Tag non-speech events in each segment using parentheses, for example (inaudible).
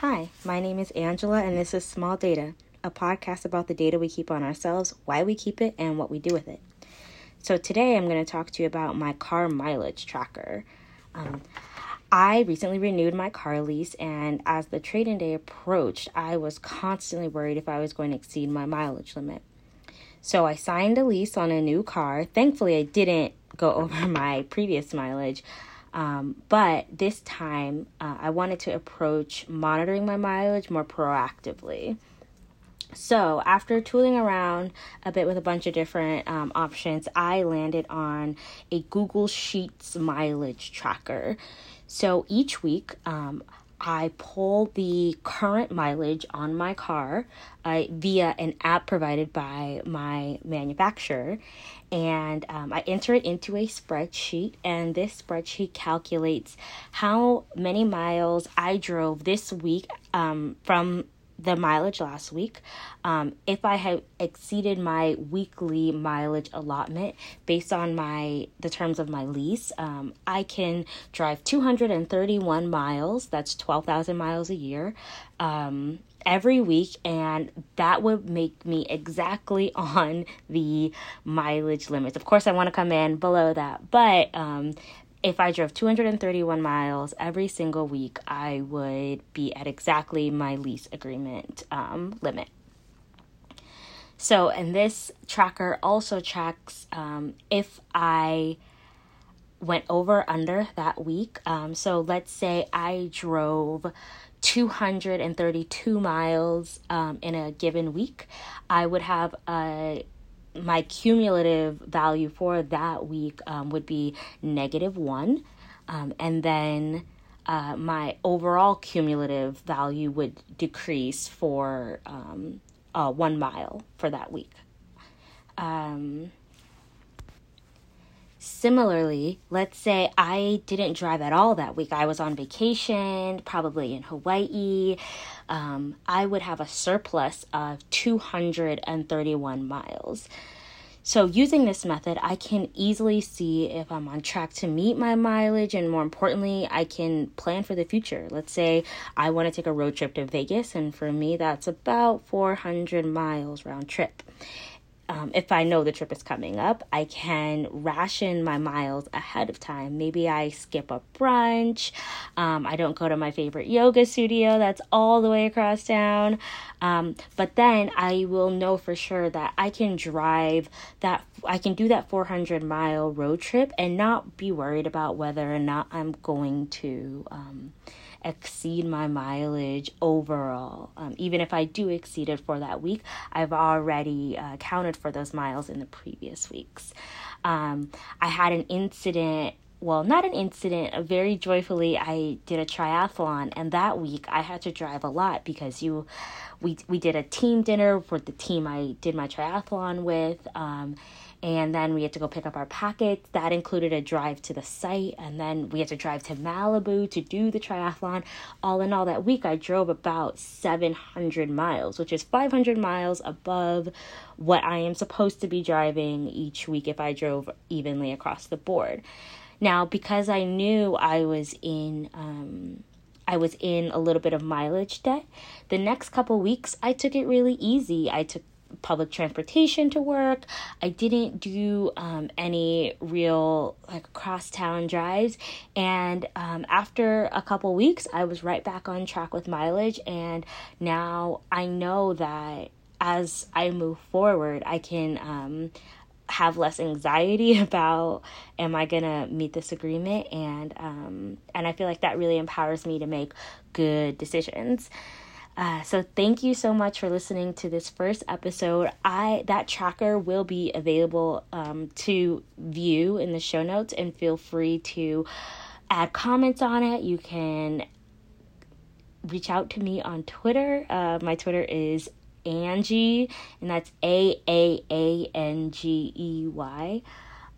Hi, my name is Angela, and this is Small Data, a podcast about the data we keep on ourselves, why we keep it, and what we do with it. So, today I'm going to talk to you about my car mileage tracker. Um, I recently renewed my car lease, and as the trade in day approached, I was constantly worried if I was going to exceed my mileage limit. So, I signed a lease on a new car. Thankfully, I didn't go (laughs) over my previous mileage. Um, but this time, uh, I wanted to approach monitoring my mileage more proactively. So, after tooling around a bit with a bunch of different um, options, I landed on a Google Sheets mileage tracker. So, each week, um, I pull the current mileage on my car uh, via an app provided by my manufacturer. And um, I enter it into a spreadsheet, and this spreadsheet calculates how many miles I drove this week um, from the mileage last week. Um, if I have exceeded my weekly mileage allotment based on my the terms of my lease, um, I can drive 231 miles. That's 12,000 miles a year. Um, every week and that would make me exactly (laughs) on the mileage limits of course i want to come in below that but um, if I drove 231 miles every single week, I would be at exactly my lease agreement um, limit. So, and this tracker also tracks um, if I went over under that week. Um, so, let's say I drove 232 miles um, in a given week, I would have a my cumulative value for that week um, would be negative one. Um, and then uh, my overall cumulative value would decrease for um, uh, one mile for that week. Um, similarly, let's say I didn't drive at all that week. I was on vacation, probably in Hawaii. Um, I would have a surplus of 231 miles. So, using this method, I can easily see if I'm on track to meet my mileage, and more importantly, I can plan for the future. Let's say I want to take a road trip to Vegas, and for me, that's about 400 miles round trip um, if I know the trip is coming up, I can ration my miles ahead of time. Maybe I skip a brunch. Um, I don't go to my favorite yoga studio that's all the way across town. Um, but then I will know for sure that I can drive that, I can do that 400 mile road trip and not be worried about whether or not I'm going to um, exceed my mileage overall. Um, even if I do exceed it for that week, I've already uh, counted for those miles in the previous weeks. Um, I had an incident well, not an incident, very joyfully I did a triathlon and that week I had to drive a lot because you we we did a team dinner for the team I did my triathlon with um, and then we had to go pick up our packets. That included a drive to the site, and then we had to drive to Malibu to do the triathlon. All in all, that week I drove about 700 miles, which is 500 miles above what I am supposed to be driving each week if I drove evenly across the board. Now, because I knew I was in, um, I was in a little bit of mileage debt. The next couple weeks, I took it really easy. I took public transportation to work. I didn't do um, any real like cross town drives. And um, after a couple weeks, I was right back on track with mileage. And now I know that as I move forward, I can um, have less anxiety (laughs) about am I gonna meet this agreement and um, and I feel like that really empowers me to make good decisions. Uh, so thank you so much for listening to this first episode. I that tracker will be available um, to view in the show notes, and feel free to add comments on it. You can reach out to me on Twitter. Uh, my Twitter is Angie, and that's A A A N G E Y.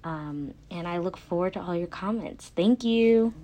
Um, and I look forward to all your comments. Thank you.